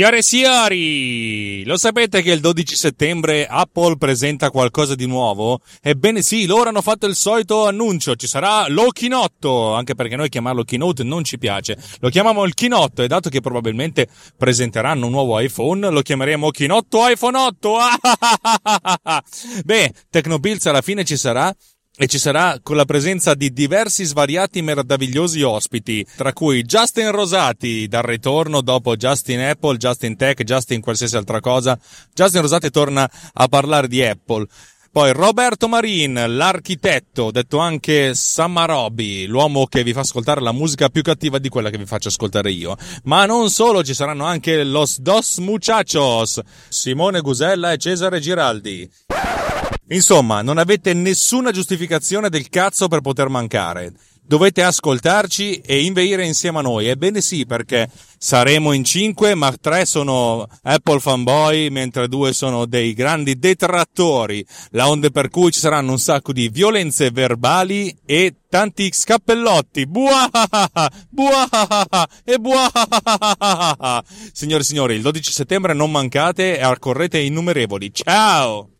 Signore e signori, lo sapete che il 12 settembre Apple presenta qualcosa di nuovo? Ebbene sì, loro hanno fatto il solito annuncio, ci sarà lo Chinotto, anche perché noi chiamarlo Keynote non ci piace, lo chiamiamo il Chinotto e dato che probabilmente presenteranno un nuovo iPhone, lo chiameremo Chinotto iPhone 8. Beh, Tecnobills alla fine ci sarà e ci sarà con la presenza di diversi svariati meravigliosi ospiti, tra cui Justin Rosati dal ritorno dopo Justin Apple, Justin Tech, Justin qualsiasi altra cosa. Justin Rosati torna a parlare di Apple. Poi Roberto Marin, l'architetto, detto anche Samarobi, l'uomo che vi fa ascoltare la musica più cattiva di quella che vi faccio ascoltare io. Ma non solo, ci saranno anche Los Dos Muchachos, Simone Gusella e Cesare Giraldi. Insomma, non avete nessuna giustificazione del cazzo per poter mancare. Dovete ascoltarci e inveire insieme a noi. Ebbene sì, perché saremo in cinque, ma tre sono Apple fanboy, mentre due sono dei grandi detrattori. La onde per cui ci saranno un sacco di violenze verbali e tanti scappellotti. Buahaha! Buahaha! E buahaha! Signore e signori, il 12 settembre non mancate e accorrete innumerevoli. Ciao!